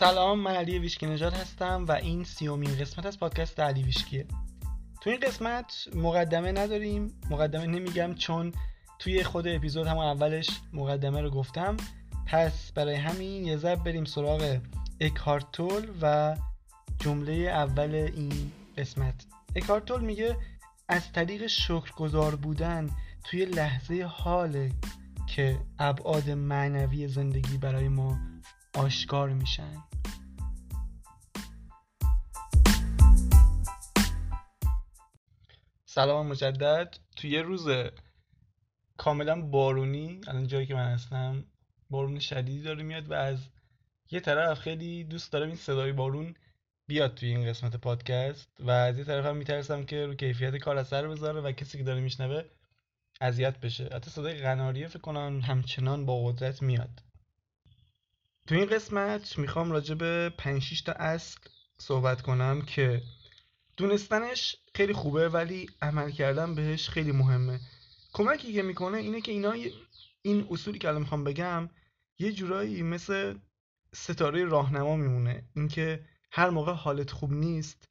سلام من علی ویشکی نژاد هستم و این سیومین قسمت از پادکست علی ویشکیه. تو این قسمت مقدمه نداریم مقدمه نمیگم چون توی خود اپیزود همون اولش مقدمه رو گفتم. پس برای همین یه ضرب بریم سراغ اکارتول و جمله اول این قسمت. اکارتول میگه از طریق شکرگزار بودن توی لحظه حاله که ابعاد معنوی زندگی برای ما آشکار میشن. سلام مجدد. تو یه روز کاملا بارونی الان جایی که من هستم بارون شدیدی داره میاد و از یه طرف خیلی دوست دارم این صدای بارون بیاد توی این قسمت پادکست و از یه طرف هم میترسم که رو کیفیت کار اثر بذاره و کسی که داره میشنوه اذیت بشه. حتی صدای قناریه فکر کنم همچنان با قدرت میاد. تو این قسمت می‌خوام راجع به 5 تا اصل صحبت کنم که دونستنش خیلی خوبه ولی عمل کردن بهش خیلی مهمه. کمکی که می‌کنه اینه که اینا این اصولی که الان می‌خوام بگم یه جورایی مثل ستاره راهنما میمونه. اینکه هر موقع حالت خوب نیست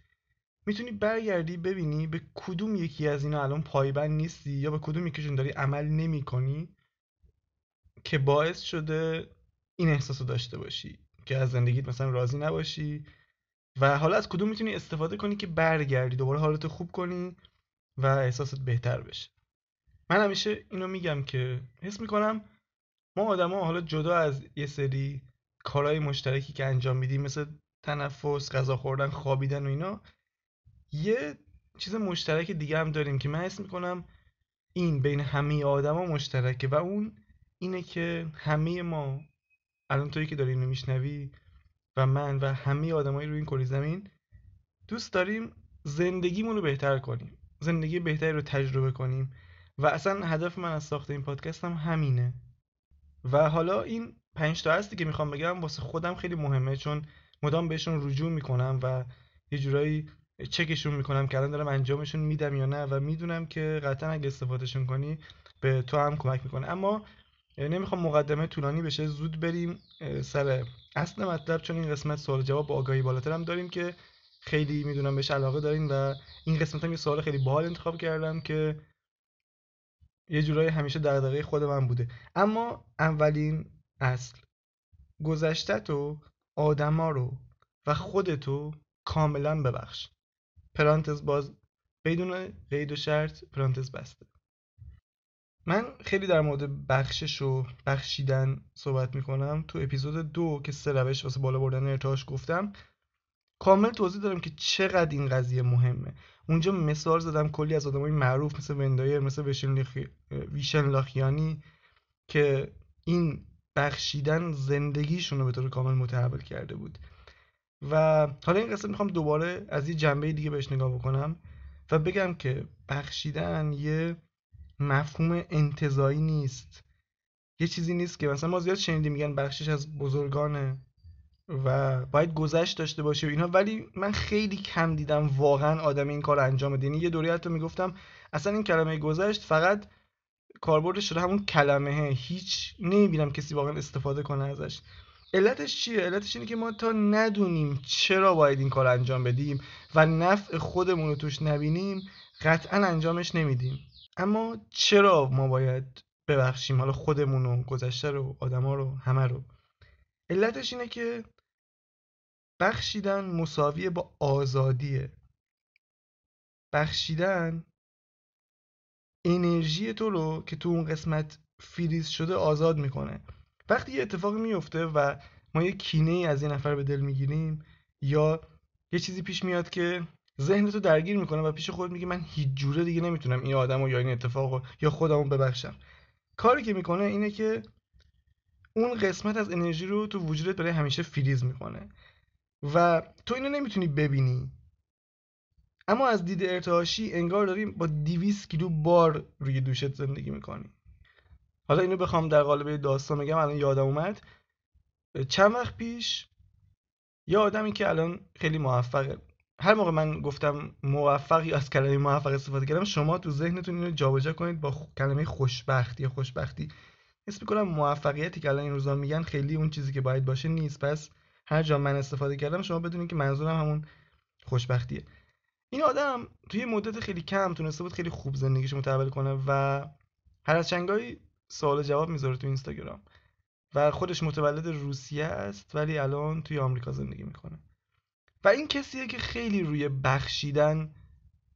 می‌تونی برگردی ببینی به کدوم یکی از اینا الان پایبند نیستی یا به کدوم یکیشون داری عمل نمی کنی که باعث شده این احساس داشته باشی. که از زندگیت مثلا راضی نباشی. و حالا از کدوم می‌تونی استفاده کنی که برگردی؟ دوباره حالت خوب کنی و احساست بهتر بشه. من همیشه اینو میگم که حس می‌کنم ما آدما حالا جدا از یه سری کارهای مشترکی که انجام میدیم مثل تنفس غذا خوردن خوابیدن و اینا یه چیز مشترک دیگه هم داریم که من حس می‌کنم این بین همه آدما مشترکه و اون اینه که همه ما الان تویی که داری اینو میشنوی و من و همه آدمایی روی این کره زمین دوست داریم زندگیمون رو بهتر کنیم. زندگی بهتری رو تجربه کنیم. و اصلا هدف من از ساخت این پادکست هم همینه. و حالا این پنج تا هستی که می‌خوام بگم واسه خودم خیلی مهمه چون مدام بهشون رجوع می‌کنم و یه جورایی چکشون می‌کنم که الان دارم انجامشون میدم یا نه و می‌دونم که قطعا اگه استفادهشون کنی به تو هم کمک می‌کنه. اما نمی‌خوام مقدمه طولانی بشه زود بریم سر اصل مطلب چون این قسمت سوال جواب با آگاهی بالاتر هم داریم که خیلی می‌دونم بهش علاقه دارین و این قسمت هم یه سوال خیلی باحال انتخاب کردم که یه جورایی همیشه دغدغه خود من بوده. اما اولین اصل گذشته تو آدما رو و خودتو کاملا ببخش. پرانتز باز بدون قید و شرط پرانتز بسته. من خیلی در مورد بخشش و بخشیدن صحبت می‌کنم. تو اپیزود دو که سه روش واسه بالا بردن ارتعاش گفتم کامل توضیح دارم که چقدر این قضیه مهمه. اونجا مثال زدم کلی از آدمای معروف مثل وندایر مثل ویشن لاخیانی که این بخشیدن زندگیشون رو به طور کامل متحول کرده بود. و حالا این قصه می‌خوام دوباره از یه جنبه دیگه بهش نگاه بکنم و بگم که بخشیدن یه مفهوم انتظایی نیست. یه چیزی نیست که مثلا ما زیاد شنیدیم میگن بخشش از بزرگانه و باید گذشت داشته باشه و اینا ولی من خیلی کم دیدم واقعا آدم این کار انجام بده. یعنی یه دوری حتی می‌گفتم اصلا این کلمه گذشت فقط کاربردش شده همون کلمه هیچ نمی‌بینم کسی واقعا استفاده کنه ازش. علتش چیه؟ علتش اینه که ما تا ندونیم چرا باید این کار انجام بدیم و نفع خودمون رو توش نبینیم قطعا انجامش نمیدیم. اما چرا ما باید ببخشیم حالا خودمون رو گذشته رو آدما رو همه رو؟ علتش اینه که بخشیدن مساویه با آزادیه. بخشیدن انرژی تو رو که تو اون قسمت فریز شده آزاد می‌کنه. وقتی یه اتفاقی میفته و ما یه کینه ای از یه نفر به دل می‌گیریم یا یه چیزی پیش میاد که ذهن تو درگیر می‌کنه و پیش خود میگه من هیچ جوره دیگه نمی‌تونم این آدمو یا این اتفاقو یا خودمو ببخشم. کاری که می‌کنه اینه که اون قسمت از انرژی رو تو وجودت برای همیشه فریز می‌کنه. و تو اینو نمی‌تونی ببینی. اما از دید ارتعاشی انگار داریم با 200 کیلو بار روی دوشت زندگی می‌کنی. حالا اینو بخوام در قالب داستان بگم الان یادم اومد. چند وقت پیش یه آدمی که الان خیلی موفقه. هر موقع من گفتم موفقی از کلمه موفق استفاده کردم شما تو ذهنتون اینو جابجا کنید با کلمه خوشبختی یا خوشبختی. حس می‌کنم موفقیتی که الان این روزا میگن خیلی اون چیزی که باید باشه نیست. پس هر جا من استفاده کردم شما بدونید که منظورم همون خوشبختیه. این آدم توی مدت خیلی کم تونسته بود خیلی خوب زندگیش متحول کنه و هر از چنگایی سوال جواب می‌ذاره تو اینستاگرام. و خودش متولد روسیه است ولی الان توی آمریکا زندگی می‌کنه. و این کسیه که خیلی روی بخشیدن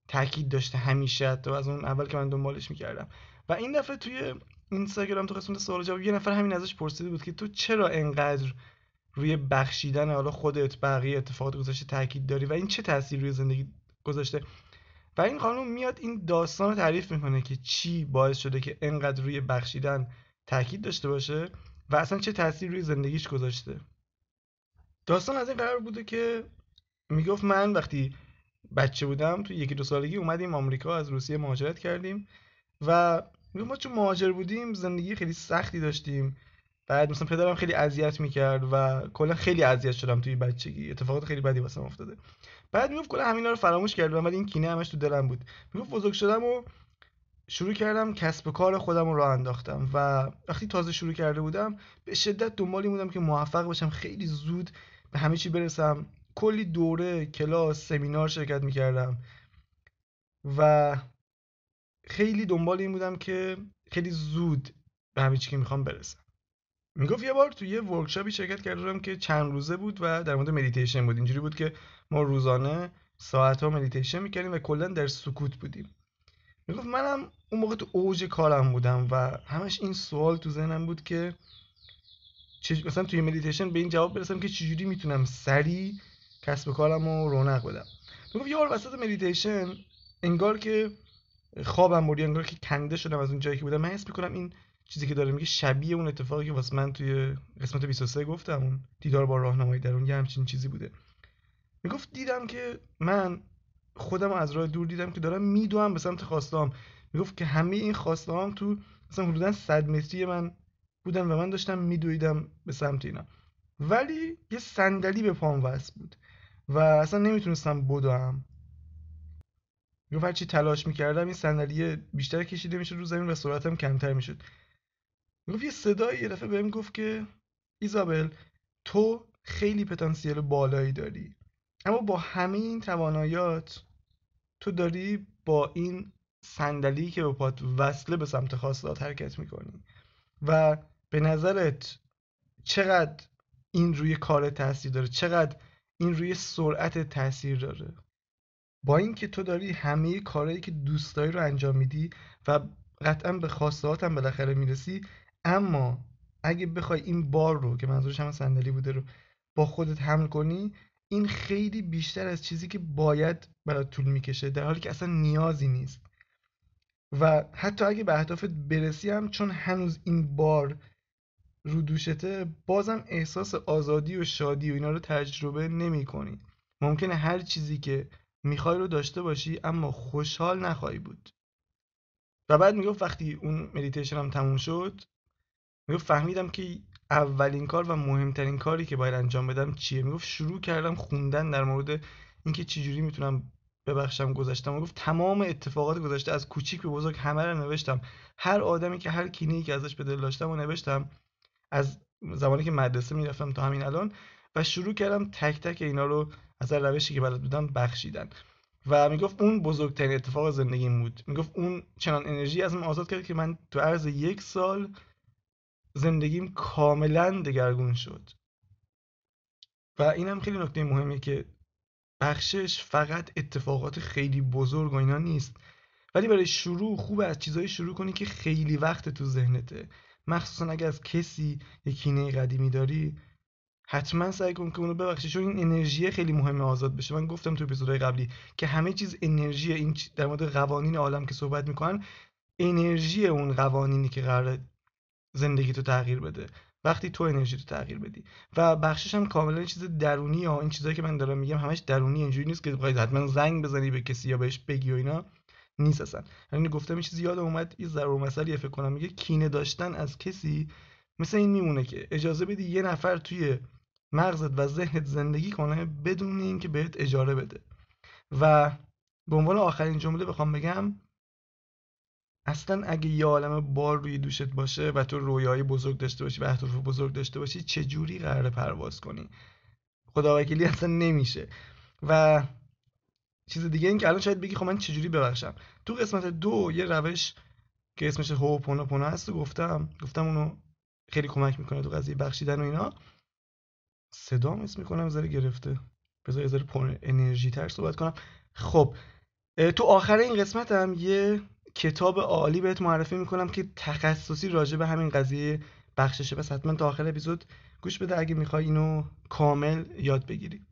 تاکید داشته همیشه و از اون اول که من دنبالش می‌کردم. و این دفعه توی اینستاگرام تو قسمت سوال جواب یه نفر همین ازش پرسیده بود که تو چرا انقدر روی بخشیدن حالا خودت بقیه اتفاقات گذاشته تاکید داری و این چه تاثیر روی زندگی گذاشته؟ و این خانم میاد این داستان رو تعریف می‌کنه که چی باعث شده که انقدر روی بخشیدن تاکید داشته باشه و اصلا چه تاثیر روی زندگیش گذاشته. داستان از این قرار بوده که می‌گفت من وقتی بچه بودم تو یکی دو سالگی اومدیم آمریکا از روسیه مهاجرت کردیم و ما چون مهاجر بودیم زندگی خیلی سختی داشتیم. بعد مثلا پدرم خیلی اذیت می‌کرد و کلا خیلی اذیت شدم توی بچگی. اتفاقات خیلی بدی واسم افتاده. بعد می‌گفت کلا همینا رو فراموش کردم ولی این کینه همش تو دلم بود. می‌گفت بزرگ شدم و شروع کردم کسب کار خودم رو راه انداختم و وقتی تازه شروع کرده بودم به شدت دنبالی بودم که موفق باشم خیلی زود به همه چی برسم. کلی دوره کلاس سمینار شرکت می‌کردم. و خیلی دنبال این بودم که خیلی زود به همه چی که می‌خوام برسم. می‌گفت یه بار تو یه workshop ی شرکت کرده بودم که چند روزه بود و در مورد مدیتیشن بود. اینجوری بود که ما روزانه ساعت ها مدیتیشن می‌کردیم و کلا در سکوت بودیم. می‌گفت منم اون موقع تو اوج کارم بودم و همش این سوال تو ذهنم بود که مثلا توی مدیتیشن به این جواب برسم که چجوری می‌تونم سریع کسب کارم رو رونق بدم. می‌گفت یه بار وسط مدیتیشن انگار که خوابم برد انگار که کنده شدم از اون جایی که بودم. من حس می‌کنم این چیزی که داره میگه شبیه اون اتفاقی که واسه من توی قسمت 23 گفتم اون دیدار با راهنمایی در اون یه همچین چیزی بوده. می‌گفت دیدم که من خودم از راه دور دیدم که دارم میدوام به سمت خواستام می‌گفت که همه این خواستام تو مثلا حدودا 100 متری من بودم و من داشتم میدویدم به سمت اینا. ولی یه صندلی به پام وصل بود. و اصلا نمی‌تونستم بدوم. می‌گفت هرچی تلاش می‌کردم این صندلی بیشتر کشیده می‌شد رو زمین و سرعتم کمتر می‌شد. می‌گفت یه صدایی یه دفعه بهم گفت که ایزابل تو خیلی پتانسیل بالایی داری اما با همه این تواناییات تو داری با این صندلی که به پات وصله به سمت خواستات حرکت می‌کنی و به نظرت چقدر این روی کار تاثیر داره؟ چقدر این روی سرعت تاثیر داره. با اینکه تو داری همه کارهایی که دوست رو انجام میدی و قطعا به خواستهات هم بالاخره می‌رسی اما اگه بخوای این بار رو که منظورش هم صندلی بوده رو با خودت حمل کنی این خیلی بیشتر از چیزی که باید برات طول می‌کشه در حالی که اصلا نیازی نیست. و حتی اگه به اهدافت برسی هم چون هنوز این بار رو دوشته بازم احساس آزادی و شادی و اینا رو تجربه نمی کنی ممکنه هر چیزی که می‌خوای رو داشته باشی اما خوشحال نخواهی بود. و بعد می‌گفت وقتی اون مدیتیشن هم تموم شد می‌گفت فهمیدم که اولین کار و مهمترین کاری که باید انجام بدم چیه. می‌گفت شروع کردم خوندن در مورد اینکه چجوری می‌تونم ببخشم گذشتم می‌گفت تمام اتفاقات گذشته از کوچیک به بزرگ همه رو نوشتم. هر آدمی که هر کینه‌ای که ازش به دل داشتم و نوشتم. از زمانی که مدرسه می‌رفتم تا همین الان و شروع کردم تک تک اینا رو از روشی که بلد بودم بخشیدن. و می‌گفت اون بزرگترین اتفاق زندگیم بود. می‌گفت اون چنان انرژی از من آزاد کرد که من تو عرض یک سال زندگیم کاملا دگرگون شد. و اینم خیلی نکته مهمیه که بخشش فقط اتفاقات خیلی بزرگ و اینا نیست. ولی برای شروع خوب از چیزایی شروع کنی که خیلی وقت تو ذهنته. مخصوصا اگه از کسی یه کینه قدیمی داری حتما سعی کن که اونو ببخشی چون این انرژی خیلی مهمه آزاد بشه. من گفتم تو اپیزودهای قبلی که همه چیز انرژی این در مورد قوانین عالم که صحبت می‌کنن انرژی اون قوانینی که قرار زندگی تو تغییر بده. وقتی تو انرژی تو تغییر بدی. و بخشش هم کاملا چیز درونی ها این چیزایی که من دارم میگم همش درونی اینجوری نیست که بخوای حتما زنگ بزنی به کسی یا بهش بگی و اینا. نیست اصلا یعنی گفتم چیزی یاد اومد یه ضرور مسئله فکر کنم میگه کینه داشتن از کسی مثل این میمونه که اجازه بدی یه نفر توی مغزت و ذهنت زندگی کنه بدون اینکه بهت اجاره بده. و به عنوان آخرین جمله بخوام بگم اصلا اگه یه عالم بار روی دوشت باشه و تو رویای بزرگ داشته باشی و اهداف بزرگ داشته باشی چه جوری قراره پرواز کنی؟ خداوکیلی اصلا نمیشه. و چیز دیگه این که الان شاید بگی خب من چجوری ببخشم. تو قسمت دو یه روش که اسمش هوپونوپونو هست گفتم. گفتم اونو خیلی کمک می‌کنه تو قضیه بخشیدن و اینا. صدام اسم می‌کنم ذره گرفته. بذار یه ذره پر انرژی تر صحبت کنم. خب تو آخر این قسمت هم یه کتاب عالی بهت معرفی می‌کنم که تخصصی راجع به همین قضیه بخششه. پس حتما تا آخر اپیزود گوش بده اگه می‌خوای اینو کامل یاد بگیری.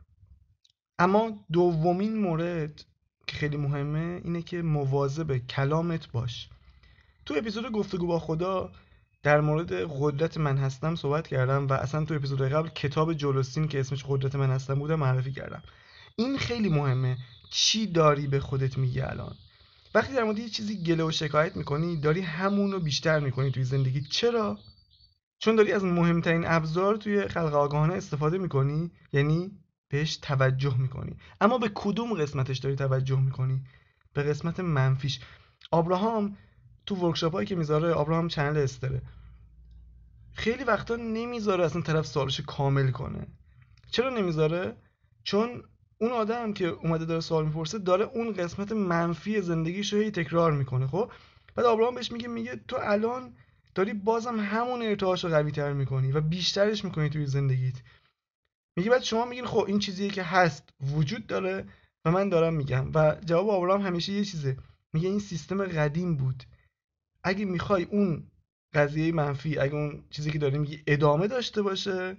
اما دومین مورد که خیلی مهمه اینه که مواظب کلامت باش. تو اپیزود گفتگو با خدا در مورد قدرت من هستم صحبت کردم و اصلا تو اپیزود قبل کتاب جولوسین که اسمش قدرت من هستم بوده معرفی کردم. این خیلی مهمه. چی داری به خودت میگی الان؟ وقتی در مورد یه چیزی گله و شکایت می‌کنی داری همون رو بیشتر می‌کنی توی زندگی. چرا؟ چون داری از مهمترین ابزار توی خلق آگاهانه استفاده می‌کنی یعنی بهش توجه می‌کنی. اما به کدوم قسمتش داری توجه می‌کنی؟ به قسمت منفیش. آبراهام تو ورکشاپ هایی که می‌ذاره آبراهام چنل استره خیلی وقتا نمی‌ذاره اصلا طرف سوالش کامل کنه. چرا نمی‌ذاره؟ چون اون آدم که اومده داره سوال می‌پرسه داره اون قسمت منفی زندگیش رو تکرار می‌کنه خب؟ بعد آبراهام بهش میگه میگه تو الان داری بازم همون ارتعاش رو قوی تر می‌کنی و بیشترش می‌کنی توی زندگیت. میگه بعد شما میگین خب این چیزیه که هست وجود داره و من دارم میگم. و جواب آبراهام همیشه یه چیزه. میگه این سیستم قدیم بود. اگه می‌خوای اون قضیه منفی اگه اون چیزی که داری میگی ادامه داشته باشه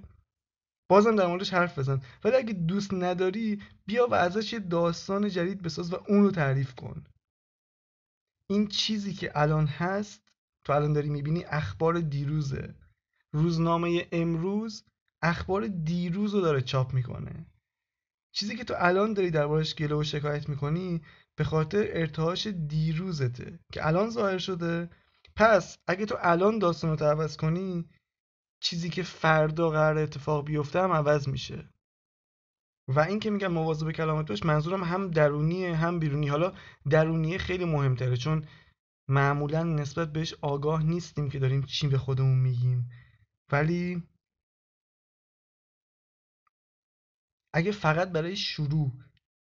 بازم در موردش حرف بزن. ولی اگه دوست نداری بیا و ازش یه داستان جدید بساز و اون رو تعریف کن. این چیزی که الان هست تو الان داری می‌بینی اخبار دیروزه. روزنامه امروز اخبار دیروز رو داره چاپ می‌کنه. چیزی که تو الان داری دربارش گله و شکایت می‌کنی به خاطر ارتعاش دیروزته که الان ظاهر شده. پس اگه تو الان داستان رو عوض کنی چیزی که فردا قرار اتفاق بیفته هم عوض میشه. و این که میگم مواظب کلامت باش منظورم هم درونیه هم بیرونی. حالا درونیه خیلی مهمتره چون معمولا نسبت بهش آگاه نیستیم که داریم چی به خودمون میگیم. ولی اگه فقط برای شروع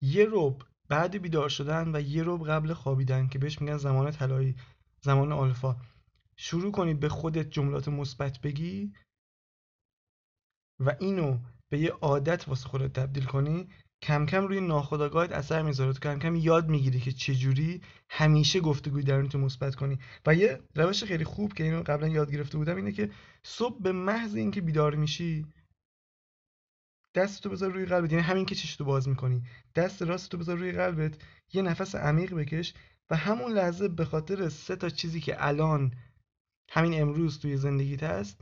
یه رب بعد بیدار شدن و یه رب قبل خوابیدن که بهش میگن زمان طلایی زمان آلفا شروع کنی به خودت جملات مثبت بگی و اینو به یه عادت واسه خودت تبدیل کنی. کم کم روی ناخودآگاهت اثر می‌ذاره. تو کم کم یاد می‌گیری که چجوری همیشه گفتگوی درونتو مثبت کنی. و یه روش خیلی خوب که اینو قبلا یاد گرفته بودم اینه که صبح به محض اینکه بیدار میشی دستتو بذار روی قلبت. یعنی همین که چشتو باز می‌کنی. دست راستتو بذار روی قلبت. یه نفس عمیق بکش و همون لحظه به خاطر سه تا چیزی که الان همین امروز توی زندگیت هست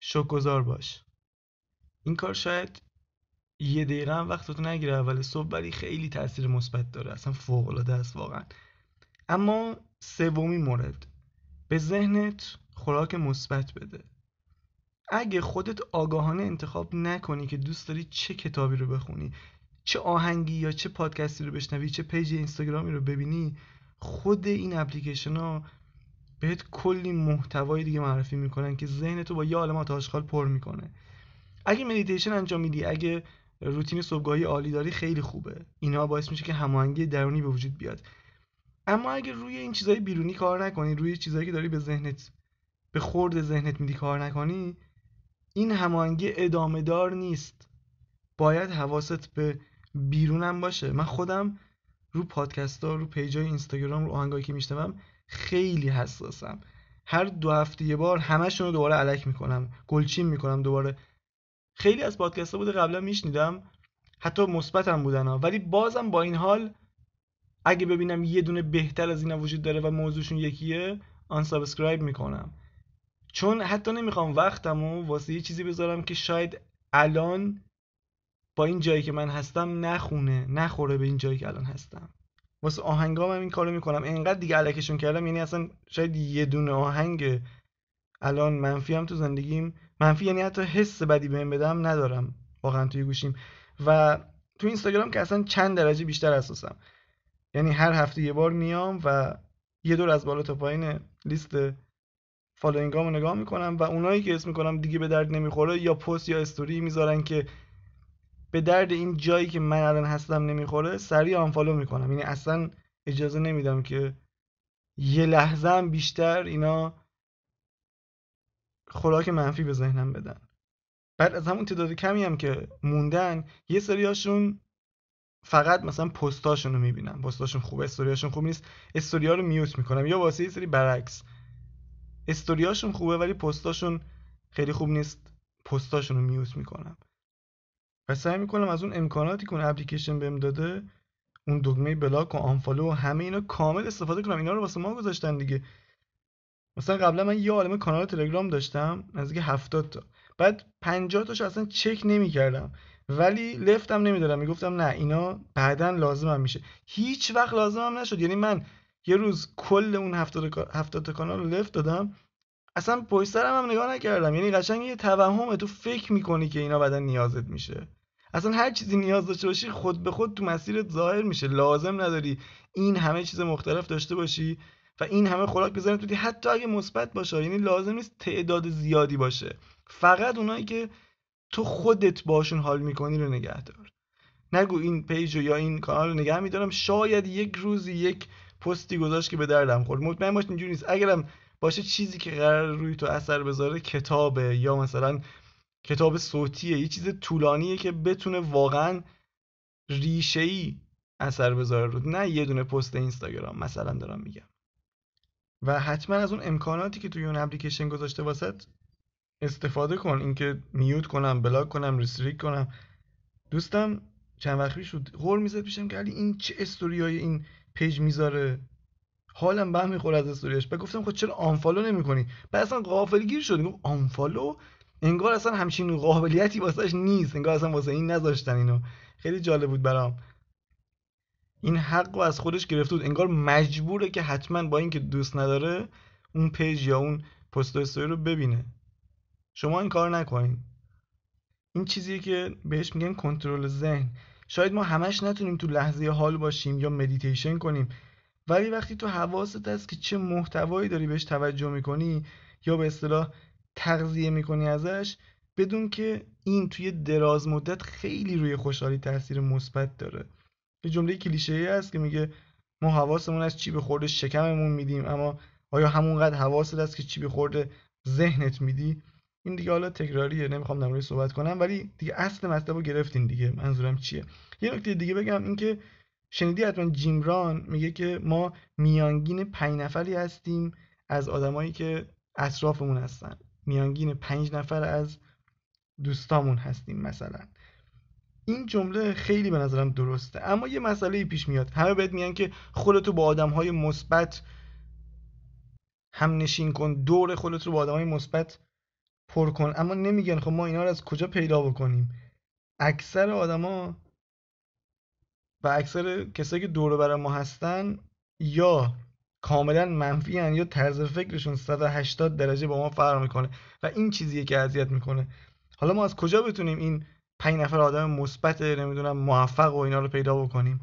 شکرگزار باش. این کار شاید یه دقیقه هم وقتتو نگیره. اول صبح ولی خیلی تاثیر مثبت داره. اصلا فوق العاده است واقعا. اما سومین مورد. به ذهنت خوراک مثبت بده. اگه خودت آگاهانه انتخاب نکنی که دوست داری چه کتابی رو بخونی چه آهنگی یا چه پادکستی رو بشنوی چه page اینستاگرامی رو ببینی خود این اپلیکیشن ها بهت کلی محتوای دیگه معرفی می‌کنن که ذهنتو با یه عالم آشغال پر می‌کنه. اگه مدیتیشن انجام میدی اگه روتین صبحگاهی عالی داری خیلی خوبه. اینها باعث میشه که هماهنگی درونی به وجود بیاد. اما اگه روی این چیزای بیرونی کار نکنی روی چیزایی که داری به ذهنت به خورد ذهنت میدی کار نکنی این هماهنگی ادامه دار نیست. باید حواست به بیرونم باشه. من خودم رو پادکست ها رو پیج های اینستاگرام رو آهنگایی که میشنوم خیلی حساسم. هر دو هفته یه بار همشون رو دوباره علک می‌کنم گلچین می‌کنم دوباره. خیلی از پادکست ها بوده قبلا میشنیدم حتی مثبت هم بودن ها. ولی بازم با این حال اگه ببینم یه دونه بهتر از اینا وجود داره و موضوعشون یکیه آن سابسکرایب می‌کنم. چون حتی نمی‌خوام وقتمو واسه یه چیزی بذارم که شاید الان با این جایی که من هستم نخونه نخوره به این جایی که الان هستم. واسه آهنگام هم این کارو می‌کنم. اینقدر دیگه علکشون کردم یعنی اصلا شاید یه دونه آهنگ الان منفی هم تو زندگیم. منفی یعنی حتی حس بدی بهم بدم ندارم واقعا توی گوشیم. و تو اینستاگرام که اصلا چند درجه بیشتر حساسم یعنی هر هفته یه بار میام و یه دور از بالا تا پایین لیست following امو نگاه می‌کنم و اونایی که اسم می‌کنم دیگه به درد نمی‌خوره یا پست یا استوری می‌ذارن که به درد این جایی که من الان هستم نمی‌خوره سریع unfollow می‌کنم. یعنی اصلا اجازه نمیدم که یه لحظه هم بیشتر اینا خوراک منفی به ذهنم بدن. بعد از همون تعداد کمی هم که موندن یه سریاشون فقط مثلا پستاشون رو می‌بینم. پستاشون خوبه استوریاشون خوب نیست. استوریا رو میوت می‌کنم. یا واسه یه سری برعکس. استوریاشون خوبه ولی پستاشون خیلی خوب نیست. پستاشون رو میوت می‌کنم. و سعی می‌کنم از اون امکاناتی که اون اپلیکیشن بهم داده اون دکمه بلاک و آنفالو و همه اینا کامل استفاده کنم. اینا رو واسه ما گذاشتن دیگه. مثلا قبلا من یه عالمه کانال تلگرام داشتم نزدیک 70 تا. بعد 50 تاشو اصلا چک نمی‌کردم. ولی لفتم نمی‌دادم. می‌گفتم نه اینا بعدا لازمم میشه. هیچ وقت لازمم نشد. یعنی من یه روز کل اون 70 70 تا کانال رو لفت دادم. اصلا پشت سرم هم نگاه نکردم. یعنی قشنگ یه توهمه. تو فکر می‌کنی که اینا بعدا نیازت میشه. اصلا هر چیزی نیاز داشته باشی خود به خود تو مسیرت ظاهر میشه. لازم نداری این همه چیز مختلف داشته باشی و این همه خوراک بزنید بدی. حتی اگه مثبت باشه یعنی لازم نیست تعداد زیادی باشه. فقط اونایی که تو خودت باشون حال می‌کنی رو نگه دار. نگو این پیج یا این کانال رو نگه میدارم. شاید یک روزی یک پستی گذاشت که به دردم خورد. مطمئن باش اینجوری نیست. اگرم باشه چیزی که قرار روی تو اثر بذاره کتابه یا مثلا کتاب صوتیه یه چیز طولانیه که بتونه واقعا ریشه ای اثر بذاره رو. نه یه دونه پست اینستاگرام مثلا دارم میگم. و حتما از اون امکاناتی که توی اون اپلیکیشن گذاشته واست استفاده کن. اینکه mute کنم block کنم restrict کنم. دوستم چند وقتی شد غر می‌زد پیشم که این چه استوریای این page می‌ذاره. حالم به هم می‌خوره از استوریاش. بعد گفتم خب چرا unfollow نمی‌کنی؟ بعد اصلا غافلگیر شد گفت unfollow انگار اصلا همچین قابلیتی واسهش نیست. انگار اصلا واسه این نذاشتن اینو. خیلی جالب بود برام. این حق رو از خودش گرفته بود. انگار مجبوره که حتما با اینکه دوست نداره اون page یا اون پست استوری رو ببینه. شما این کار نکنین. این چیزیه که بهش میگن کنترل ذهن. شاید ما همش نتونیم تو لحظه حال باشیم یا مدیتیشن کنیم ولی وقتی تو حواست هست که چه محتوایی داری بهش توجه می‌کنی یا به اصطلاح تغذیه می‌کنی ازش بدون که این توی دراز مدت خیلی روی خوشحالی تاثیر مثبت داره. یه جمله کلیشه ای هست که میگه ما حواسمون از چی به خورده شکممون میدیم اما آیا همونقدر حواست هست که چی به خورده ذهنت میدی؟ این دیگه حالا تکراریه نمی‌خوام در صحبت کنم ولی دیگه اصل مطلب رو گرفتین دیگه منظورم چیه؟ یه نکته دیگه بگم اینکه شنیدی حتما جیمران میگه که ما میانگین پنج نفری هستیم از آدمایی که اطرافمون هستن. میانگین پنج نفر از دوستامون هستیم مثلا. این جمله خیلی به نظرم درسته اما یه مسئله پیش میاد. همه بهت میگن که خودتو با آدم های مثبت هم نشین کن دور خودت رو با آدم های مثبت پر کن. اما نمیگن خب ما اینا رو از کجا پیدا بکنیم؟ اکثر آدما و اکثر کسایی که دور بر ما هستن یا کاملا منفی هن یا طرز فکرشون 180 درجه با ما فرق می‌کنه و این چیزیه که اذیت می‌کنه. حالا ما از کجا بتونیم این پنج نفر آدم مثبت نمی‌دونم موفق و اینا رو پیدا بکنیم؟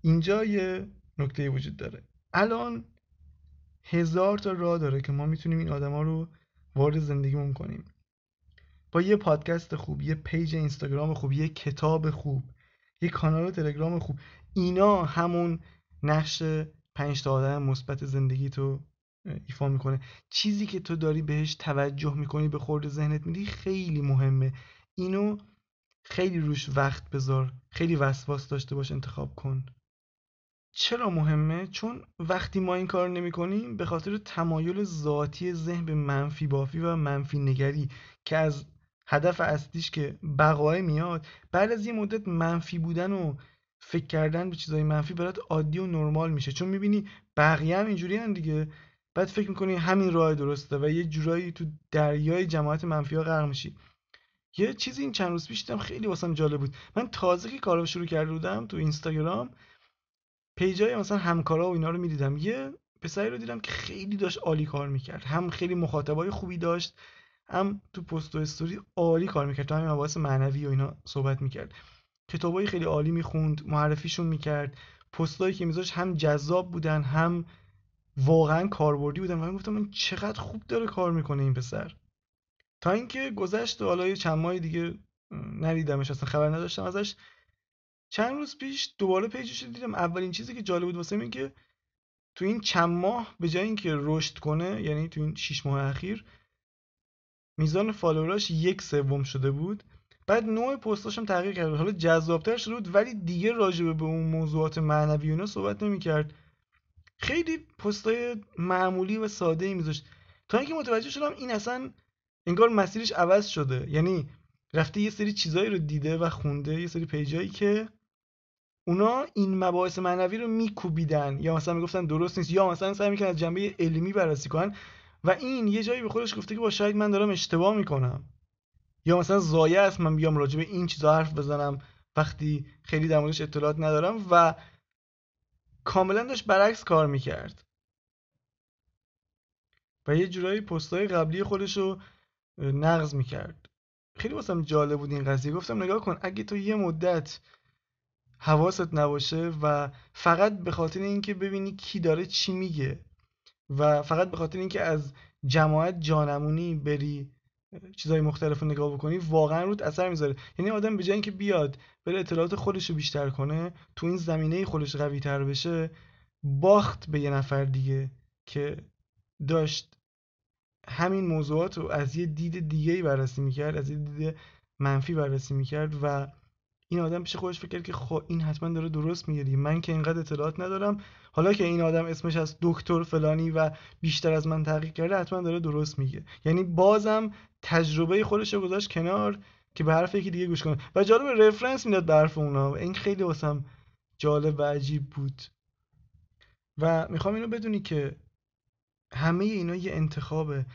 اینجا یه نکته وجود داره. الان هزار تا راه داره که ما می‌تونیم این آدما رو وارد زندگیمون کنیم. با یه پادکست خوب یه پیج اینستاگرام خوب یه کتاب خوب یه کانال تلگرام خوب اینا همون نقش پنج تا آدم مثبت زندگی تو ایفا می‌کنه. چیزی که تو داری بهش توجه می‌کنی به خورد ذهنت میدی خیلی مهمه. اینو خیلی روش وقت بذار خیلی وسواس داشته باش انتخاب کن. چرا مهمه؟ چون وقتی ما این کار نمی کنیم به خاطر تمایل ذاتی ذهن به منفی بافی و منفی نگری که از هدف اصلیش که بقای میاد بعد از یه مدت منفی بودن و فکر کردن به چیزای منفی برات عادی و نرمال میشه. چون می‌بینی بقیه هم اینجوری هم دیگه. بعد فکر می‌کنی همین راه درسته و یه جورایی تو دریای جماعت منفی ها غرق میشی. یه چیزی این چند روز پیش خیلی واسم جالب بود. من تازه که کارو شروع کرده بودم تو اینستاگرام پیجای مثلا همکارا و اینا رو می‌دیدم. یه پسری رو دیدم که خیلی داشت عالی کار می‌کرد. هم خیلی مخاطبای خوبی داشت هم تو پست و استوری عالی کار می‌کرد. تو همین مباحث معنوی و اینا صحبت می‌کرد. کتابای خیلی عالی می‌خوند معرفیشون می‌کرد. پستایی که میذاشت هم جذاب بودن هم واقعا کاربردی بودن. و من گفتم من چقدر خوب داره کار می‌کنه این پسر. تا اینکه گذشت و حالا چند ماه دیگه ندیدمش. اصلا خبر نداشتم ازش. چند روز پیش دوباره پیجش دیدم. اولین چیزی که جالب بود واسه این که تو این چند ماه به جای اینکه رشد کنه یعنی تو این 6 ماه اخیر میزان فالووراش یک سوم شده بود. بعد نوع پستاش هم تغییر کرد حالا جذابتر شده بود ولی دیگه راجبه به اون موضوعات معنوی اونا صحبت نمی‌کرد. خیلی پستای معمولی و ساده ای میذاشت. تا اینکه متوجه شدم این اصلا انگار مسیرش عوض شده. یعنی رفته یه سری چیزایی رو دیده و خونده یه سری پیجایی که اونا این مباحث معنوی رو میکوبیدن یا مثلا می‌گفتن درست نیست یا مثلا سعی می‌کنن از جنبه علمی بررسی کنن و این یه جایی به خودش گفته که با شاید من دارم اشتباه می‌کنم. یا مثلا زایه است من بیام راجع به این چیزا حرف بزنم وقتی خیلی در موردش اطلاعات ندارم و کاملا داشت برعکس کار می‌کرد. و یه جورایی پستای قبلی خودش رو نقض می‌کرد. خیلی واسم جالب بود این قضیه. گفتم نگاه کن اگه تو یه مدت حواست نباشه و فقط به خاطر اینکه ببینی کی داره چی میگه و فقط به خاطر اینکه از جماعت جانمونی بری چیزای مختلف رو نگاه بکنی واقعا رود اثر می‌ذاره. یعنی آدم به جای اینکه بیاد بره اطلاعات خودش رو بیشتر کنه تو این زمینه خودش قوی تر بشه باخت به یه نفر دیگه که داشت همین موضوعات رو از یه دید دیگه بررسی می‌کرد از یه دید منفی بررسی می‌کرد و این آدم پیش خودش فکر که خب این حتما داره درست میگه من که اینقدر اطلاعات ندارم. حالا که این آدم اسمش از دکتر فلانی و بیشتر از من تحقیق کرده حتما داره درست میگه. یعنی بازم تجربه خودش رو گذاشت کنار که به حرف یکی دیگه گوش کنه. و جالب رفرنس می‌داد به حرف اونا. این خیلی واسم جالب و عجیب بود. و می‌خوام اینو بدونی که همه اینا یه انتخابه.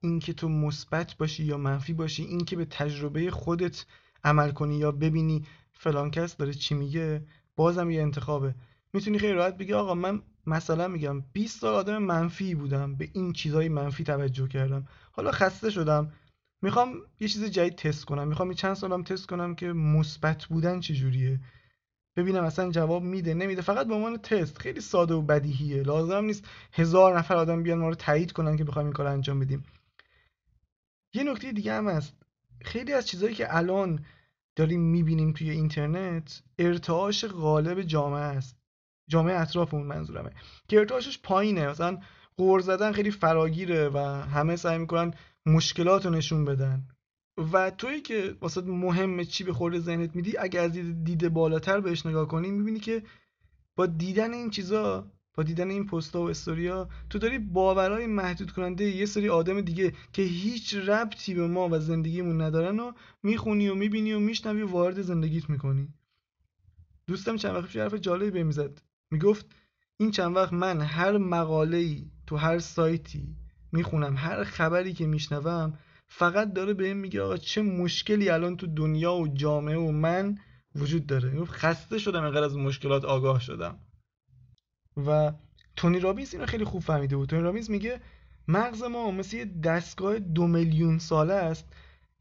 اینکه تو مثبت باشی یا منفی باشی اینکه به تجربه خودت عمل کنی یا ببینی فلان کس داره چی میگه بازم یه انتخابه. می‌تونی خیلی راحت بگی آقا من مثلا میگم 20 سال آدم منفی بودم به این چیزهای منفی توجه کردم. حالا خسته شدم. می‌خوام یه چیز جدید تست کنم. می‌خوام یه چند سالم تست کنم که مثبت بودن چجوریه ببینم اصلا جواب میده نمیده. فقط به عنوان تست. خیلی ساده و بدیهیه. لازم نیست هزار نفر آدم بیان ما رو تایید کنن که بخوایم این کار انجام بدیم. یه نکته دیگه هم هست. خیلی از چیزهایی که الان داریم می‌بینیم توی اینترنت ارتعاش غالب جامعه است. جامعه اطراف اون منظورمه. که ارتعاشش پایینه. مثلا قور زدن خیلی فراگیره و همه سعی می‌کنن مشکلات رو نشون بدن. و توی که واسه مهمه چی به خورده ذهنت میدی اگه از دید بالاتر بهش نگاه کنی می‌بینی که با دیدن این چیزا با دیدن این پستا و استوریا تو داری باورهای محدود کننده یه سری آدم دیگه که هیچ ربطی به ما و زندگیمون ندارن و می‌خونی و می‌بینی و میشنوی و وارد زندگیت می‌کنی. دوستم چند وقت پیش حرف جالبی بهم زد. می‌گفت این چند وقت من هر مقاله تو هر سایتی می‌خونم هر خبری که میشنوم فقط داره بهم میگه آقا چه مشکلی الان تو دنیا و جامعه و من وجود داره. خسته شدم اینقدر از مشکلات آگاه شدم. و تونی رابینز اینو خیلی خوب فهمیده بود. تونی رابینز میگه مغز ما مثل یه دستگاه دو میلیون ساله است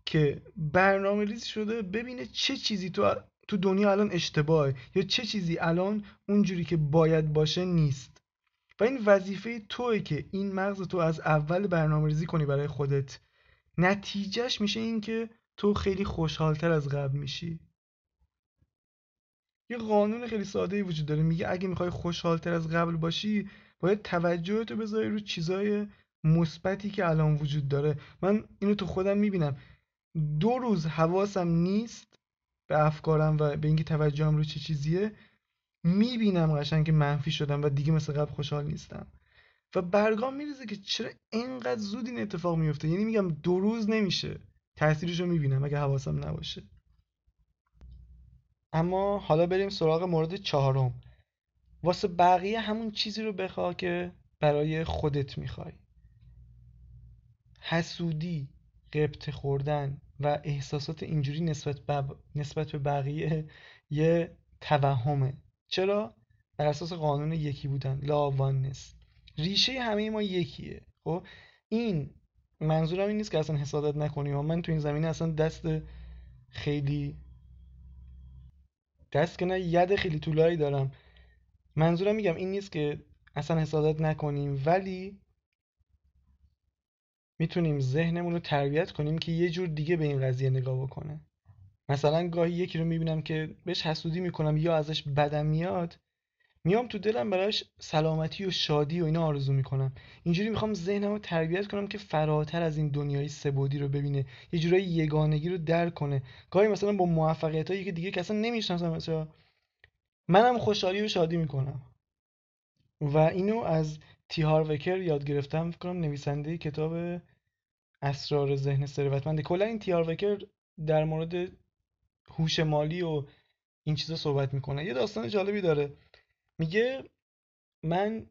که برنامه ریزی شده ببینه چه چیزی تو تو دنیا الان اشتباهه یا چه چیزی الان اونجوری که باید باشه نیست. و این وظیفه توه که این مغز تو از اول برنامه ریزی کنی برای خودت. نتیجهش میشه این که تو خیلی خوشحالتر از قبل میشی. یه قانون خیلی ساده ای وجود داره. میگه اگه می‌خوای خوشحالتر از قبل باشی باید توجهتو بذاری رو چیزای مثبتی که الان وجود داره. من اینو تو خودم می‌بینم. دو روز حواسم نیست به افکارم و به اینکه توجهم رو چه چیزیه. می‌بینم قشنگ که منفی شدم و دیگه مثل قبل خوشحال نیستم. و برگام میریزه که چرا اینقدر زود این اتفاق میفته یعنی میگم دو روز نمیشه. تاثیرش رو می‌بینم اگه حواسم نباشه. اما حالا بریم سراغ مورد چهارم. واسه بقیه همون چیزی رو بخوا که برای خودت می‌خوای. حسودی قبط خوردن و احساسات اینجوری نسبت, نسبت به بقیه یه توهمه. چرا؟ بر اساس قانون یکی بودن. لاوانس ریشه همه ما یکیه. خب؟ این منظورم این نیست که اصلا حسادت نکنی. و من تو این زمینه اصلا دست خیلی دست که نه ید خیلی طولایی دارم. منظورم میگم این نیست که اصلا حسادت نکنیم ولی می‌تونیم ذهنمون رو تربیت کنیم که یه جور دیگه به این قضیه نگاه بکنه. مثلا گاهی یکی رو می‌بینم که بهش حسودی می‌کنم یا ازش بدم میاد میام تو دلم براش سلامتی و شادی و اینا آرزو می‌کنم. اینجوری می‌خوام ذهنم رو تربیت کنم که فراتر از این دنیای سبودی رو ببینه یه جورایی یگانگی رو درک کنه. گاهی مثلا با موفقیت هایی که دیگه کسا نمی‌شناسم مثلا منم خوشحالی و شادی می‌کنم. و اینو از تیهار وکر یاد گرفتم فکر کنم نویسنده کتاب اسرار ذهن ثروتمند کلا این تیهار وکر در مورد هوش مالی و این چیزا صحبت می‌کنه. یه داستان جالبی داره. میگه من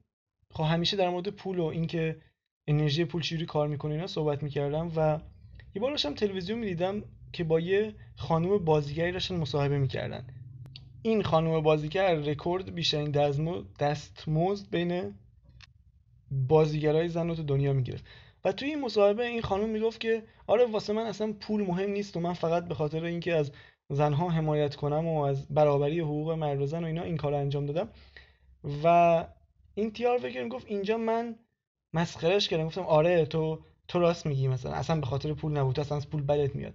خب همیشه در مورد پول و اینکه انرژی پول چجوری کار می‌کنه اینا صحبت می‌کردم و یه بار داشتم تلویزیون می‌دیدم که با یه خانم بازیگری داشتن مصاحبه می‌کردن. این خانم بازیگر رکورد بیشترین دستمزد بین بازیگرای زن رو تو دنیا می‌گرفت. و توی این مصاحبه این خانم می‌گفت که آره واسه من اصلا پول مهم نیست و من فقط به خاطر اینکه از زنها حمایت کنم و از برابری حقوق مرد و زن و اینا این کار انجام دادم. و این تیار فکر گفت اینجا من مسخرش کردم. گفتم آره تو تو راست میگی مثلا. اصلا به خاطر پول نبود. اصلا از پول بدت میاد.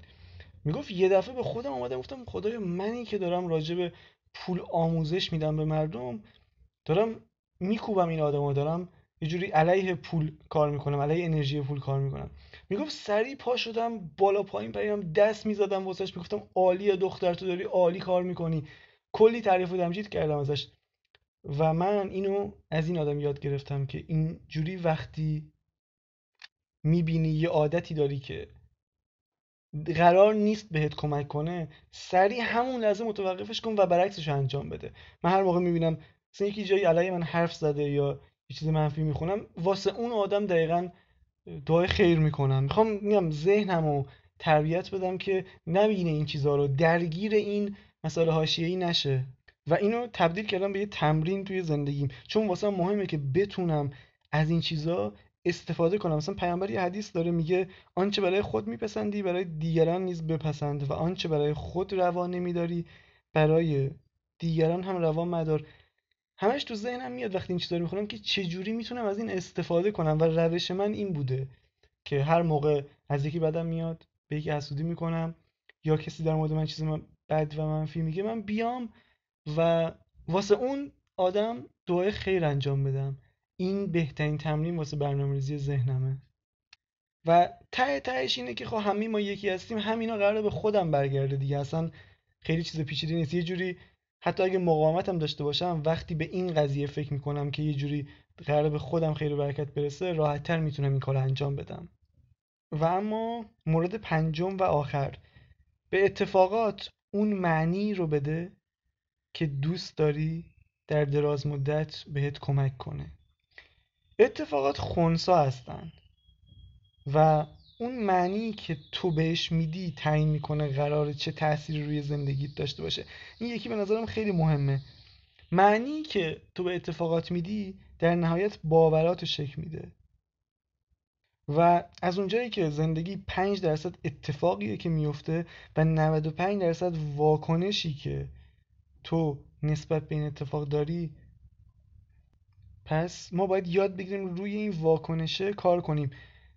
می‌گفت یه دفعه به خودم اومدم. گفتم خدایا منی که دارم راجع به پول آموزش میدم به مردم دارم میکوبم این آدمو. دارم یه جوری علیه پول کار می‌کنم علیه انرژی پول کار می‌کنم. می‌گفت سریع پا شدم بالا پایین پریدم دست می‌زدم واسش. می‌گفتم عالی دختر تو داری عالی کار می‌کنی. کلی تعریف و تمجید کردم ازش. و من اینو از این آدم یاد گرفتم که این جوری وقتی می‌بینی یه عادتی داری که قرار نیست بهت کمک کنه سریع همون لحظه متوقفش کن و برعکسش انجام بده. من هر موقع می‌بینم مثلا یکی جایی علیه من حرف زده یا یه چیز منفی می‌خونم واسه اون آدم دقیقا دعای خیر می‌کنم. می‌خوام میگم ذهنم رو تربیت بدم که نبینه این چیزها رو درگیر این مسائل حاشیه‌ای نشه. و اینو تبدیل کردم به یه تمرین توی زندگیم. چون واسه مهمه که بتونم از این چیزا استفاده کنم. مثلا پیامبر یه حدیث داره میگه آنچه برای خود میپسندی برای دیگران نیز بپسند و آنچه برای خود روا نمیداری برای دیگران هم روا مدار. همش تو ذهنم میاد وقتی این چیزا رو می‌خونم که چجوری می‌تونم از این استفاده کنم و روش من این بوده که هر موقع از یکی بدم میاد به یکی حسودی می‌کنم یا کسی در مورد من چیز بد و منفی میگه من بیام و واسه اون آدم دعای خیر انجام بدم. این بهترین تمرین واسه برنامه‌ریزی ذهنمه. و ته تهش اینه که خب همه ما یکی هستیم همینا قراره به خودم برگرده دیگه. اصلا خیلی چیز پیچیده نیست. یه جوری حتی اگه مقاومتم داشته باشم وقتی به این قضیه فکر می‌کنم که یه جوری قراره به خودم خیر و برکت برسه راحتتر می‌تونم این کار انجام بدم. و اما مورد پنجم و آخر. به اتفاقات اون معنی رو بده که دوست داری در دراز مدت بهت کمک کنه. اتفاقات خونسا هستن و اون معنی که تو بهش میدی تعیین می‌کنه قرار چه تأثیری روی زندگیت داشته باشه. این یکی به نظرم خیلی مهمه. معنی که تو به اتفاقات میدی در نهایت باورات شکل میده. و از اونجایی که زندگی 5 درصد اتفاقیه که میفته و 95 درصد واکنشی که تو نسبت به این اتفاق داری؟ پس ما باید یاد بگیریم روی این واکنشه کار کنیم.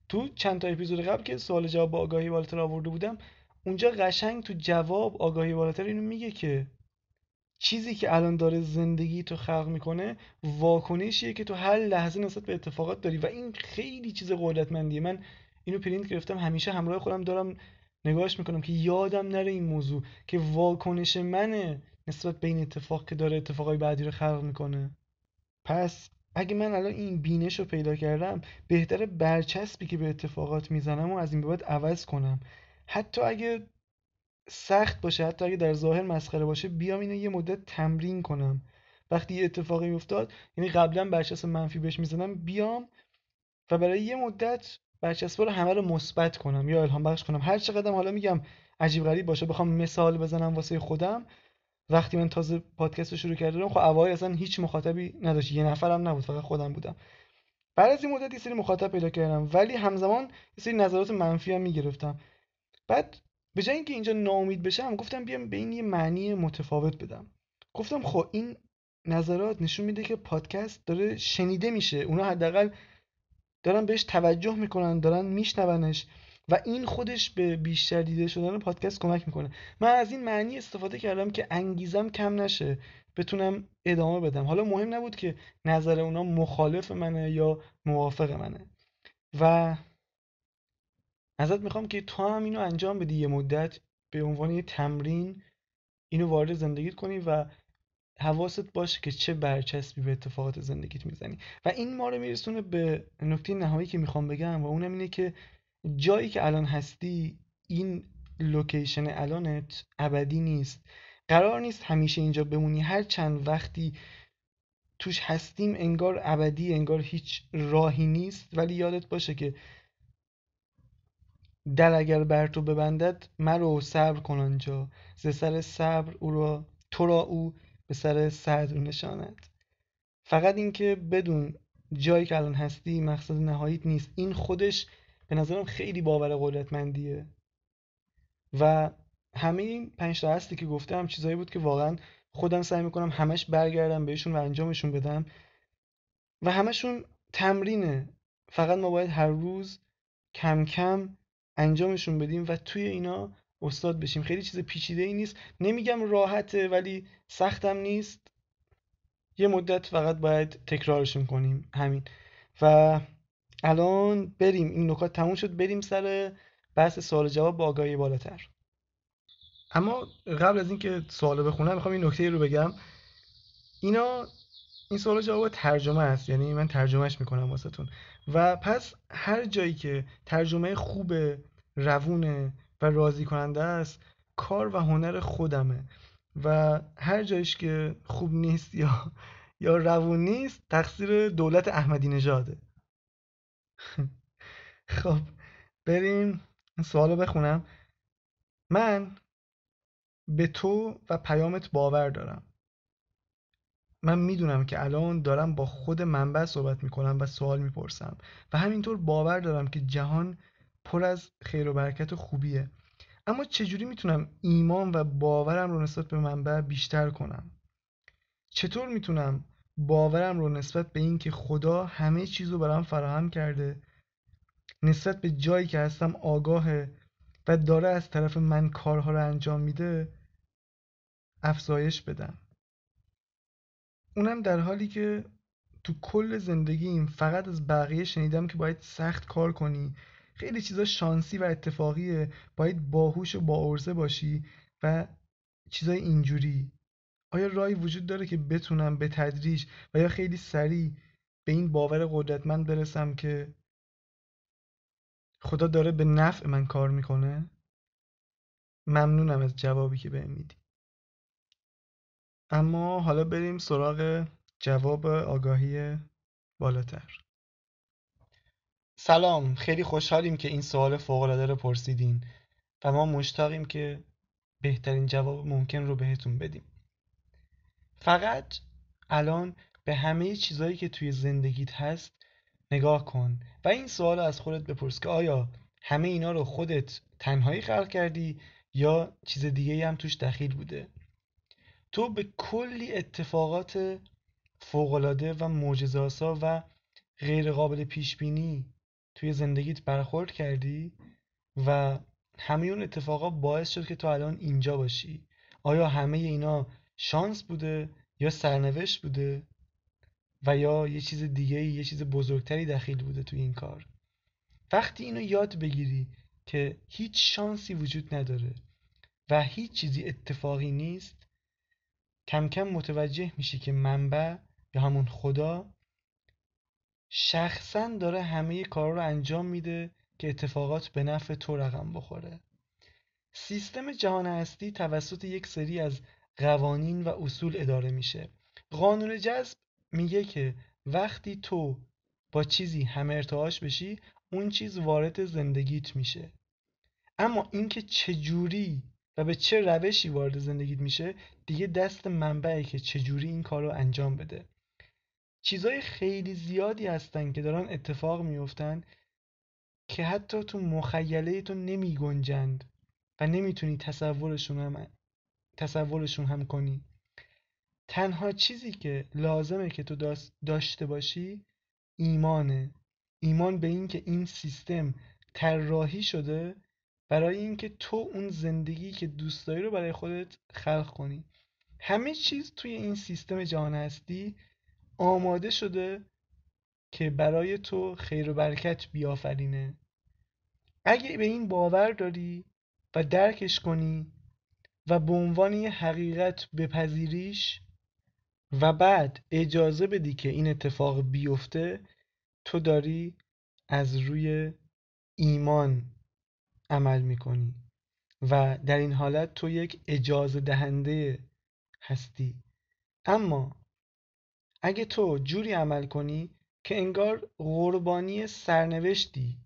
تو چند تا اپیزود قبل که سوال جواب با آگاهی بالاتر آورده بودم اونجا قشنگ تو جواب آگاهی بالاتر اینو میگه که چیزی که الان داره زندگی تو خلق می‌کنه واکنشیه که تو هر لحظه نسبت به اتفاقات داری. و این خیلی چیز قدرتمندیه. من اینو پرینت گرفتم همیشه همراه خودم دارم نگاهش می‌کنم که یادم نره این موضوع که واکنش منه. نسبت به این اتفاق که داره اتفاقای بعدی رو خلق می‌کنه. پس اگه من الان این بینش رو پیدا کردم بهتره برچسبی که به اتفاقات می‌زنم و از این به بعد عوض کنم. حتی اگه سخت باشه حتی اگه در ظاهر مسخره باشه بیام اینو یه مدت تمرین کنم. وقتی یه اتفاقی میافتاد یعنی قبلا برچسب منفی بهش می‌زنم بیام و برای یه مدت برچسب رو همه رو مثبت کنم یا الهام بخش کنم. هر چقدر حالا میگم عجیب غریب باشه بخوام مثال بزنم واسه خودم وقتی من تازه پادکست رو شروع کردم خب اوایل اصلا هیچ مخاطبی نداشت. یه نفرم نبود فقط خودم بودم. بعد از این مدت یه سری مخاطب پیدا کردم ولی همزمان یه سری نظرات منفی هم می‌گرفتم. بعد به جای اینکه اینجا ناامید بشم گفتم بیام به این یه معنی متفاوت بدم. گفتم خب این نظرات نشون میده که پادکست داره شنیده میشه. اونا حداقل دارن بهش توجه می‌کنن دارن میشنونش. و این خودش به بیشتر دیده شدن پادکست کمک می‌کنه. من از این معنی استفاده کردم که انگیزم کم نشه بتونم ادامه بدم. حالا مهم نبود که نظر اونا مخالف منه یا موافق منه. و ازت می‌خوام که تو هم اینو انجام بدی یه مدت به عنوان یه تمرین اینو وارد زندگیت کنی و حواست باشه که چه برچسبی به اتفاقات زندگیت می‌زنی. و این ما رو میرسونه به نکته نهایی که می‌خوام بگم و اونم اینه که جایی که الان هستی این لوکیشن الانت ابدی نیست. قرار نیست همیشه اینجا بمونی. هر چند وقتی توش هستیم انگار ابدی انگار هیچ راهی نیست. ولی یادت باشه که در اگر بر تو ببندد مرو صبر کن آنجا. ز سر صبر او را تو را او به سر صدر نشاند. فقط اینکه بدون جایی که الان هستی مقصد نهاییت نیست. این خودش به نظرم خیلی باور قدرتمندیه. و همه این پنج تا هستی که گفتم چیزایی بود که واقعا خودم سعی می‌کنم همش برگردم بهشون و انجامشون بدم. و همشون تمرینه. فقط ما باید هر روز کم کم انجامشون بدیم و توی اینا استاد بشیم. خیلی چیز پیچیده ای نیست. نمیگم راحته ولی سختم نیست. یه مدت فقط باید تکرارشون کنیم. همین. و الان بریم این نکات تموم شد بریم سر بحث سوال جواب با آگاهی بالاتر. اما قبل از اینکه سوالو بخونم می‌خوام این نکته رو بگم. اینا این سوال جواب ترجمه است یعنی من ترجمهش می‌کنم واسهتون. و پس هر جایی که ترجمه خوب روونه و راضی کننده است کار و هنر خودمه. و هر جایش که خوب نیست یا یا روون نیست تقصیر دولت احمدی نژاده. خب بریم سوالو بخونم. من به تو و پیامت باور دارم. من می‌دونم که الان دارم با خود منبع صحبت می‌کنم و سوال می‌پرسم و همینطور باور دارم که جهان پر از خیر و برکت و خوبیه. اما چجوری می‌تونم ایمان و باورم رو نسبت به منبع بیشتر کنم؟ چطور می‌تونم باورم رو نسبت به اینکه خدا همه چیز رو برام فراهم کرده نسبت به جایی که هستم آگاهه و داره از طرف من کارها رو انجام میده افزایش بدم. اونم در حالی که تو کل زندگیم فقط از بقیه شنیدم که باید سخت کار کنی. خیلی چیزا شانسی و اتفاقیه. باید باهوش و با ارزه باشی و چیزای اینجوری. آیا راهی وجود داره که بتونم به تدریج و یا خیلی سریع به این باور قدرتمند برسم که خدا داره به نفع من کار می‌کنه؟ ممنونم از جوابی که بهم میدی. اما حالا بریم سراغ جواب آگاهی بالاتر. سلام خیلی خوشحالیم که این سوال فوق‌العاده رو پرسیدین و ما مشتاقیم که بهترین جواب ممکن رو بهتون بدیم. فقط الان به همه چیزهایی که توی زندگیت هست نگاه کن. و این سوال از خودت بپرس که آیا همه اینا رو خودت تنهایی خلق کردی یا چیز دیگه هم توش دخیل بوده؟ تو به کلی اتفاقات فوقالعاده و معجزه‌آسا و غیر قابل پیش بینی توی زندگیت برخورد کردی و همه اون اتفاقا باعث شد که تو الان اینجا باشی. آیا همه اینا شانس بوده یا سرنوشت بوده و یا یه چیز دیگه یه چیز بزرگتری دخیل بوده توی این کار. وقتی اینو یاد بگیری که هیچ شانسی وجود نداره و هیچ چیزی اتفاقی نیست کم کم متوجه میشی که منبع یا همون خدا شخصا داره همه کارا رو انجام میده که اتفاقات به نفع تو رقم بخوره. سیستم جهان هستی توسط یک سری از قوانین و اصول اداره میشه. قانون جذب میگه که وقتی تو با چیزی هم ارتعاش بشی اون چیز وارد زندگیت میشه. اما اینکه چجوری و به چه روشی وارد زندگیت میشه دیگه دست منبعه که چجوری این کار رو انجام بده. چیزای خیلی زیادی هستن که دارن اتفاق میفتن که حتی تو مخیله تو نمی گنجند و نمی‌تونی تصورشون هم تصورشون هم کنی. تنها چیزی که لازمه که تو داشته باشی ایمانه. ایمان به این که این سیستم طراحی شده برای اینکه تو اون زندگی که دوست داری رو برای خودت خلق کنی. همه چیز توی این سیستم جهان هستی آماده شده که برای تو خیر و برکت بیافرینه. اگه به این باور داری و درکش کنی و به عنوان یه حقیقت بپذیریش و بعد اجازه بدی که این اتفاق بیفته تو داری از روی ایمان عمل می‌کنی و در این حالت تو یک اجازه دهنده هستی. اما اگه تو جوری عمل کنی که انگار قربانی سرنوشتی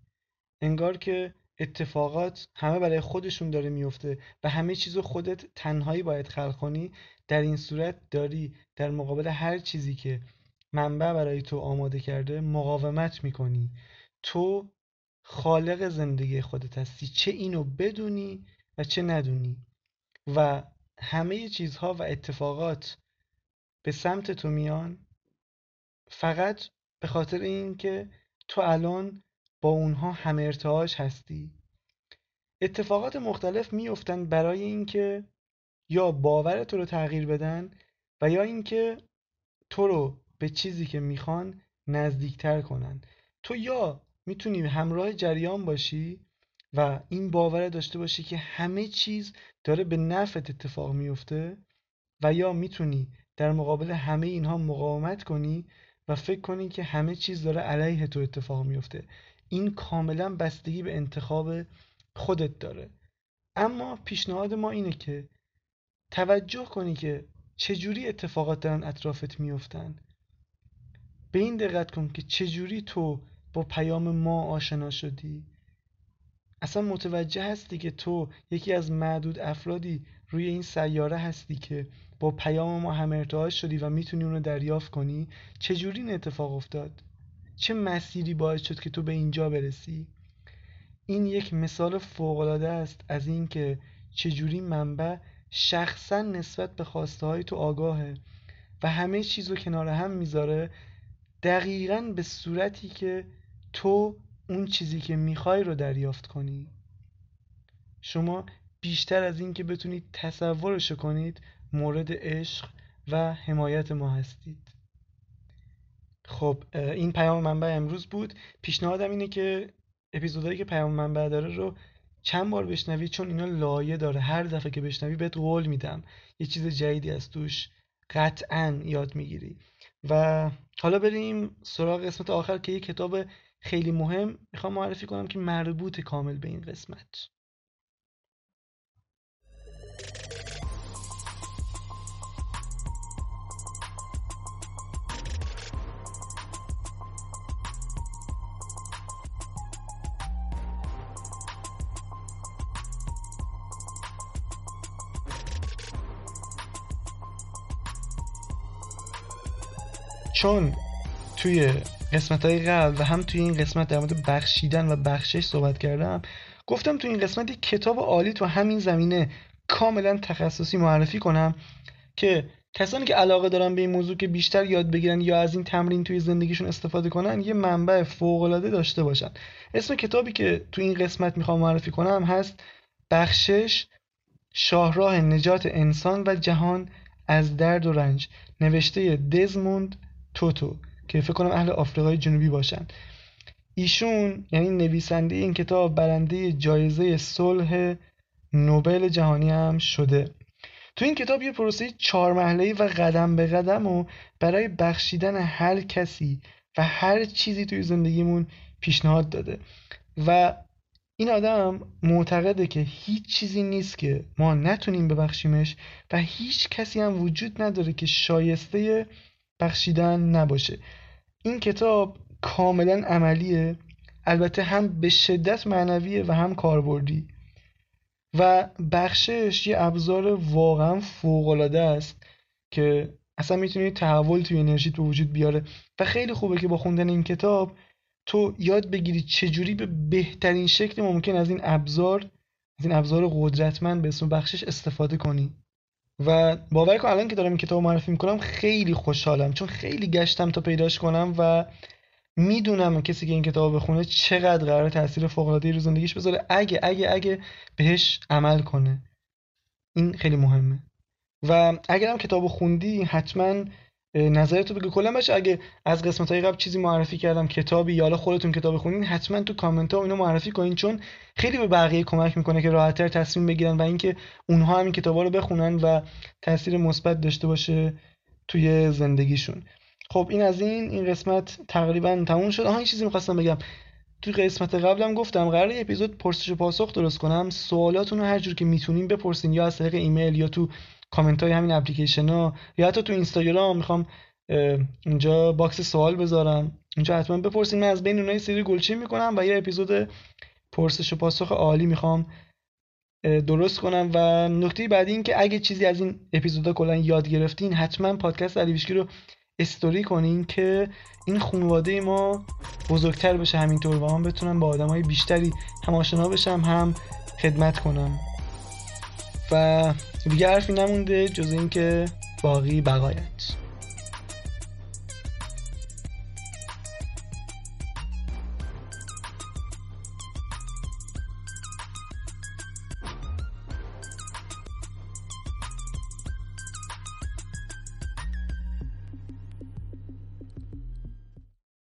انگار که اتفاقات همه برای خودشون داره میفته و همه چیزو خودت تنهایی باید خلق کنی در این صورت داری در مقابل هر چیزی که منبع برای تو آماده کرده مقاومت می‌کنی. تو خالق زندگی خودت هستی چه اینو بدونی و چه ندونی. و همه چیزها و اتفاقات به سمت تو میان فقط به خاطر اینکه تو الان با اونها هم ارتعاش هستی؟ اتفاقات مختلف میفتن برای اینکه یا باور تو رو تغییر بدن و یا اینکه تو رو به چیزی که می‌خوان نزدیکتر کنن. تو یا می‌تونی همراه جریان باشی و این باور داشته باشی که همه چیز داره به نفعت اتفاق میفته و یا می‌تونی در مقابل همه اینها مقاومت کنی و فکر کنی که همه چیز داره علیه تو اتفاق میفته این کاملا بستگی به انتخاب خودت داره. اما پیشنهاد ما اینه که توجه کنی که چجوری اتفاقات دارن اطرافت میفتن به این دقت کن که چجوری تو با پیام ما آشنا شدی. اصلا متوجه هستی که تو یکی از معدود افرادی روی این سیاره هستی که با پیام ما هم ارتباط شدی و می‌تونی اونو دریافت کنی. چجوری این اتفاق افتاد؟ چه مسیری باعث شد که تو به اینجا برسی؟ این یک مثال فوقالعاده است از اینکه چجوری منبع شخصا نسبت به خواسته های تو آگاهه و همه چیز رو کنار هم می‌ذاره دقیقا به صورتی که تو اون چیزی که می‌خوای رو دریافت کنی. شما بیشتر از این که بتونید تصورش کنید مورد عشق و حمایت ما هستید. خب این پیام منبع امروز بود. پیشنهادم اینه که اپیزودهایی که پیام منبع داره رو چند بار بشنوی چون اینا لایه داره. هر دفعه که بشنوی بهت قول میدم. یه چیز جدیدی از توش قطعا یاد می‌گیری. و حالا بریم سراغ قسمت آخر که یه کتاب خیلی مهم. می‌خوام معرفی کنم که مربوط کامل به این قسمت. چون توی قسمت های قبل و هم توی این قسمت در مورد بخشیدن و بخشش صحبت کردم گفتم توی این قسمت یک کتاب عالی تو همین زمینه کاملا تخصصی معرفی کنم که کسانی که علاقه دارن به این موضوع که بیشتر یاد بگیرن یا از این تمرین توی زندگیشون استفاده کنن یه منبع فوق داشته باشن. اسم کتابی که توی این قسمت می‌خوام معرفی کنم هست بخشش شاهراه نجات انسان و جهان از درد و رنج. نوشته دزموند توتو که فکر کنم اهل آفریقای جنوبی باشن. ایشون یعنی نویسنده این کتاب برنده جایزه صلح نوبل جهانی هم شده. تو این کتاب یه پروسه چهار محله و قدم به قدم و برای بخشیدن هر کسی و هر چیزی توی زندگیمون پیشنهاد داده. و این آدم معتقده که هیچ چیزی نیست که ما نتونیم ببخشیمش و هیچ کسی هم وجود نداره که شایسته بخشیدن نباشه. این کتاب کاملا عملیه. البته هم به شدت معنویه و هم کاربردی. و بخشش یه ابزار واقعا فوقالعاده است که اصلا می‌تونی تحول توی انرژیت به وجود بیاره. و خیلی خوبه که با خوندن این کتاب تو یاد بگیری چجوری به بهترین شکل ممکن از این ابزار از این ابزار قدرتمند به اسم بخشش استفاده کنی. و باور کن الان که دارم این کتاب معرفی می‌کنم خیلی خوشحالم چون خیلی گشتم تا پیداش کنم و می‌دونم کسی که این کتاب بخونه چقدر قرار تاثیر فوق العاده رو زندگیش بذاره. اگه اگه اگه بهش عمل کنه این خیلی مهمه. و اگرم کتابو خوندی حتما نظرتو بگو. کلا باشه اگه از قسمت های قبل چیزی معرفی کردم کتابی یا حالا خودتون کتاب خونین حتما تو کامنت ها اینو معرفی کنین چون خیلی به بقیه کمک می‌کنه که راحتتر تصمیم بگیرن و اینکه اونها همین کتابا رو بخونن و تاثیر مثبت داشته باشه توی زندگیشون. خب این از این این قسمت تقریبا تموم شد. آها این چیزی می‌خواستم بگم. توی قسمت قبلم گفتم قرار اپیزود پرسش و پاسخ درست کنم. سوالاتون رو هر جور که می‌تونین بپرسین یا از طریق ایمیل یا تو کامنت های همین اپلیکیشن ها. یا حتی تو اینستاگرام می‌خوام اینجا box سوال بذارم. اینجا حتما بپرسین. من از بین اونایی سری گلچین می‌کنم و یه اپیزود پرسش و پاسخ عالی می‌خوام درست کنم. و نکته بعدی این که اگه چیزی از این اپیزودا کلا یاد گرفتین حتما پادکست علی رو استوری کنین که این خانواده ما بزرگتر بشه همینطور و من بتونم با آدمای بیشتری هم آشنا بشم هم خدمت کنم. و دیگه حرفی نمونده جز اینکه باقی بقایت